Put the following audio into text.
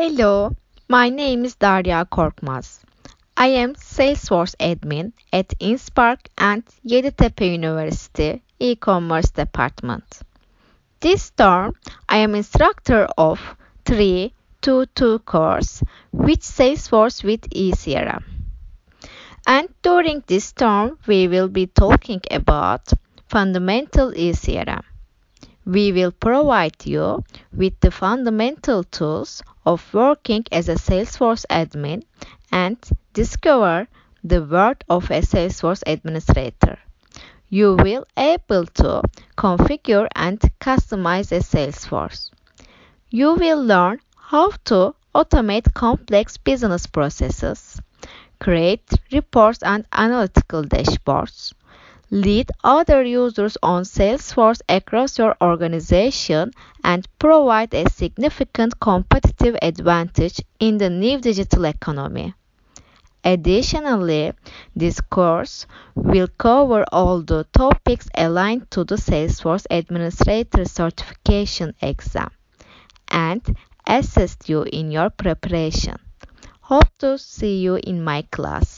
Hello, my name is Darya Korkmaz. I am Salesforce admin at Inspark and Yeditepe University e-commerce department. This term, I am instructor of 322 course with Salesforce with eCRM. And during this term, we will be talking about fundamental eCRM we will provide you with the fundamental tools of working as a Salesforce admin and discover the world of a Salesforce administrator. You will able to configure and customize a Salesforce. You will learn how to automate complex business processes, create reports and analytical dashboards, lead other users on Salesforce across your organization and provide a significant competitive advantage in the new digital economy. Additionally, this course will cover all the topics aligned to the Salesforce Administrator Certification exam and assist you in your preparation. Hope to see you in my class.